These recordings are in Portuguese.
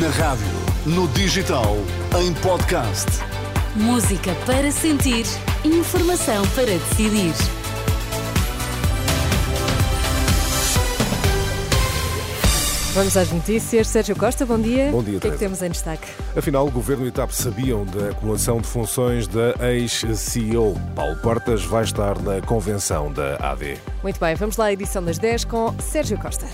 Na rádio, no digital, em podcast. Música para sentir, informação para decidir. Vamos às notícias. Sérgio Costa, bom dia. Bom dia, O que é que temos em destaque? Afinal, o Governo e o TAP sabiam da acumulação de funções da ex-CEO. Paulo Portas vai estar na convenção da AD. Muito bem, vamos lá à edição das 10 com Sérgio Costa.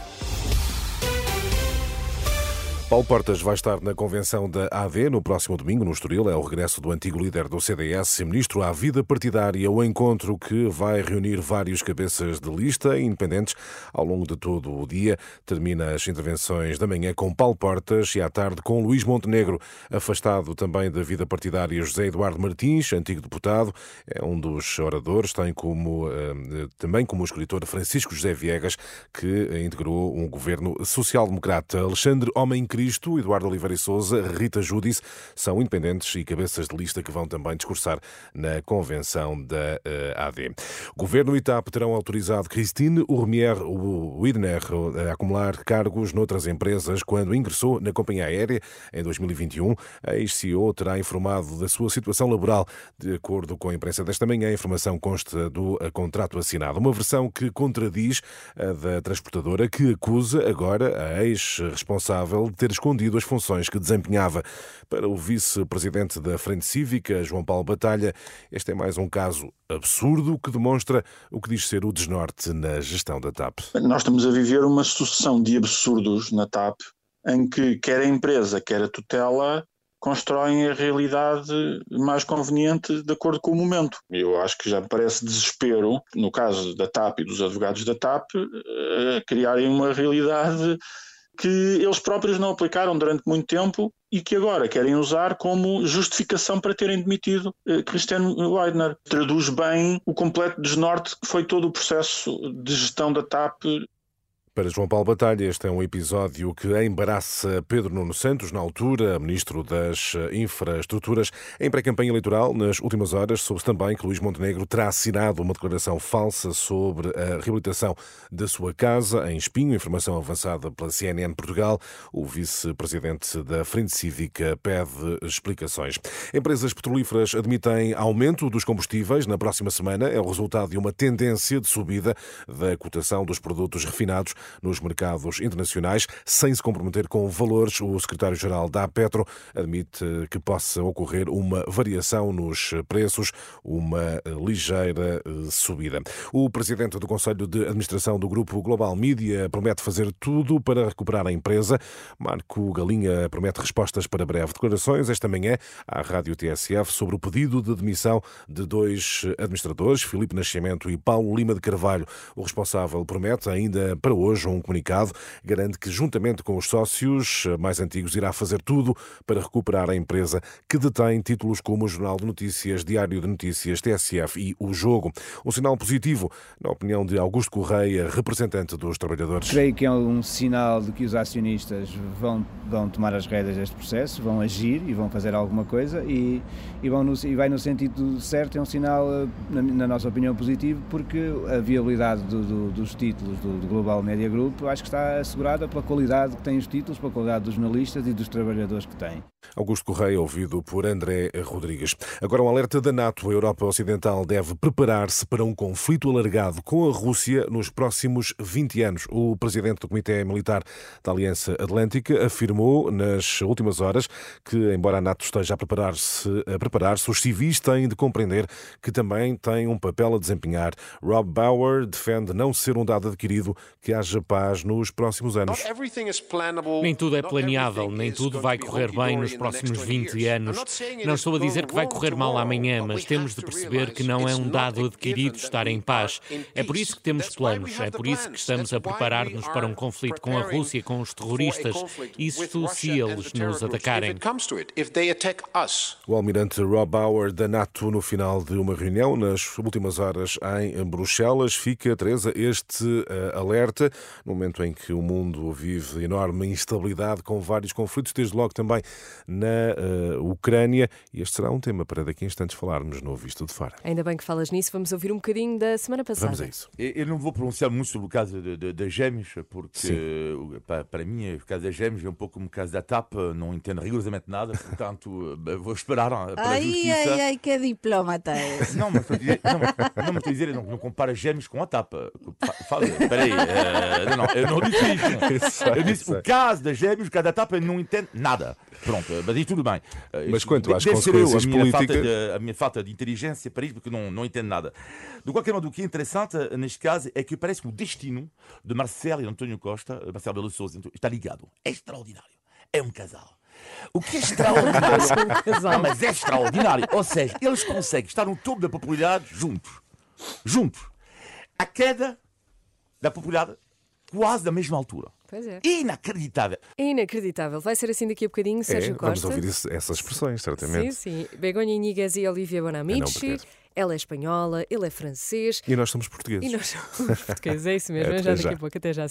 Paulo Portas vai estar na convenção da AD no próximo domingo, no Estoril. É o regresso do antigo líder do CDS e ministro à vida partidária, o encontro que vai reunir vários cabeças de lista independentes ao longo de todo o dia. Termina as intervenções da manhã com Paulo Portas e à tarde com Luís Montenegro, afastado também da vida partidária José Eduardo Martins, antigo deputado, é um dos oradores, tem como eh, também como escritor Francisco José Viegas, que integrou um governo social-democrata. Alexandre Homem Cristo, Eduardo Oliveira e Souza, Rita Judice são independentes e cabeças de lista que vão também discursar na convenção da eh, AD. Governo e TAP terão autorizado Christine Urmier Widner a acumular cargos noutras empresas quando ingressou na companhia aérea em 2021. A ex-CEO terá informado da sua situação laboral. De acordo com a imprensa desta manhã, a informação consta do eh, contrato assinado. Uma versão que contradiz a da transportadora que acusa agora a ex-responsável de ter escondido as funções que desempenhava. Para o vice-presidente da Frente Cívica, João Paulo Batalha, este é mais um caso absurdo que demonstra o que diz ser o desnorte na gestão da TAP. Nós estamos a viver uma sucessão de absurdos na TAP em que quer a empresa, quer a tutela constroem a realidade mais conveniente de acordo com o momento. Eu acho que já me parece desespero, no caso da TAP e dos advogados da TAP, eh, criarem uma realidade que eles próprios não aplicaram durante muito tempo e que agora querem usar como justificação para terem demitido eh, Christian Weidner. Traduz bem o completo desnorte que foi todo o processo de gestão da TAP Para João Paulo Batalha, este é um episódio que embaraça Pedro Nuno Santos, na altura, ministro das Infraestruturas. Em pré-campanha eleitoral, nas últimas horas, soube também que Luís Montenegro terá assinado uma declaração falsa sobre a reabilitação da sua casa, em Espinho. Informação avançada pela CNN Portugal. O vice-presidente da Frente Cívica pede explicações. Empresas petrolíferas admitem aumento dos combustíveis na próxima semana. É o resultado de uma tendência de subida da cotação dos produtos refinados nos mercados internacionais, sem se comprometer com valores. O secretário-geral da Petro admite que possa ocorrer uma variação nos preços, uma ligeira subida. O presidente do Conselho de Administração do Grupo Global Media promete fazer tudo para recuperar a empresa. Marco Galinha promete respostas para breve. Declarações esta manhã à Rádio TSF sobre o pedido de demissão de dois administradores, Filipe Nascimento e Paulo Lima de Carvalho. O responsável promete ainda para hoje um comunicado, garante que juntamente com os sócios mais antigos irá fazer tudo para recuperar a empresa que detém títulos como o Jornal de Notícias, Diário de Notícias, TSF e O Jogo. Um sinal positivo, na opinião de Augusto Correia, representante dos trabalhadores. Creio que é um sinal de que os acionistas vão, vão tomar as rédeas deste processo, vão agir e vão fazer alguma coisa e, e, vão no, e vai no sentido certo, é um sinal, eh, na, na nossa opinião, positivo, porque a viabilidade do, do, dos títulos do, do Global Media Group acho que está assegurada pela qualidade que têm os títulos, pela qualidade dos jornalistas e dos trabalhadores que têm. Augusto Correia, ouvido por André Rodrigues. Agora um alerta da NATO. A Europa Ocidental deve preparar-se para um conflito alargado com a Rússia nos próximos 20 anos. O presidente do Comitê Militar da Aliança Atlântica afirmou nas últimas horas que, embora a NATO esteja a preparar-se, a preparar-se, os civis têm de compreender que também têm um papel a desempenhar. Rob Bauer defende não ser um dado adquirido que haja paz nos próximos anos. Nem tudo é planeável, nem tudo vai correr bem nos próximos 20 anos. Não estou a dizer que vai correr mal amanhã, mas temos de perceber que não é um dado adquirido estar em paz. É por isso que temos planos, é por isso que estamos a preparar-nos para um conflito com a Rússia, com os terroristas, isto se eles nos atacarem. O almirante Rob Bauer da NATO no final de uma reunião nas últimas horas em Bruxelas. Fica, Teresa, este uh, alerta no momento em que o mundo vive enorme instabilidade com vários conflitos, desde logo também na uh, Ucrânia. E este será um tema para daqui a instantes falarmos no Visto de Fora. Ainda bem que falas nisso, vamos ouvir um bocadinho da semana passada. Vamos a isso. Eu não vou pronunciar muito sobre o caso das gêmeos, porque para, para mim o caso das gêmeos é um pouco como o caso da TAP, não entendo rigorosamente nada, portanto vou esperar pela ai, justiça. Ai, ai, que diplomata é Não, mas estou a dizer, não, não, mas estou a dizer não, não compara gêmeos com a TAP. Fala, peraí, uh, não, eu não disse isto. Eu disse o caso das gêmeos, o caso da TAP, eu não entendo nada. Pronto, mas aí tudo bem. Mas quanto às consequências a minha políticas... Falta de, a minha falta de inteligência para isso, porque não, não entendo nada. De qualquer modo, o que é interessante neste caso é que parece que o destino de Marcelo e António Costa, Marcelo Belo Souza, está ligado. É extraordinário. É um casal. O que é extraordinário. não, mas é extraordinário. Ou seja, eles conseguem estar no topo da popularidade juntos. Juntos. A queda da popularidade quase da mesma altura. Pois é. Inacreditável. Inacreditável. Vai ser assim daqui a bocadinho, Sérgio é, Costa. Vamos ouvir isso, essas expressões, certamente. Sim, sim. Begonha Iniguez e Olivia Bonamici. Ela é espanhola, ele é francês. E nós somos portugueses. E nós somos portugueses, é isso mesmo. É, já daqui já. a pouco, até já.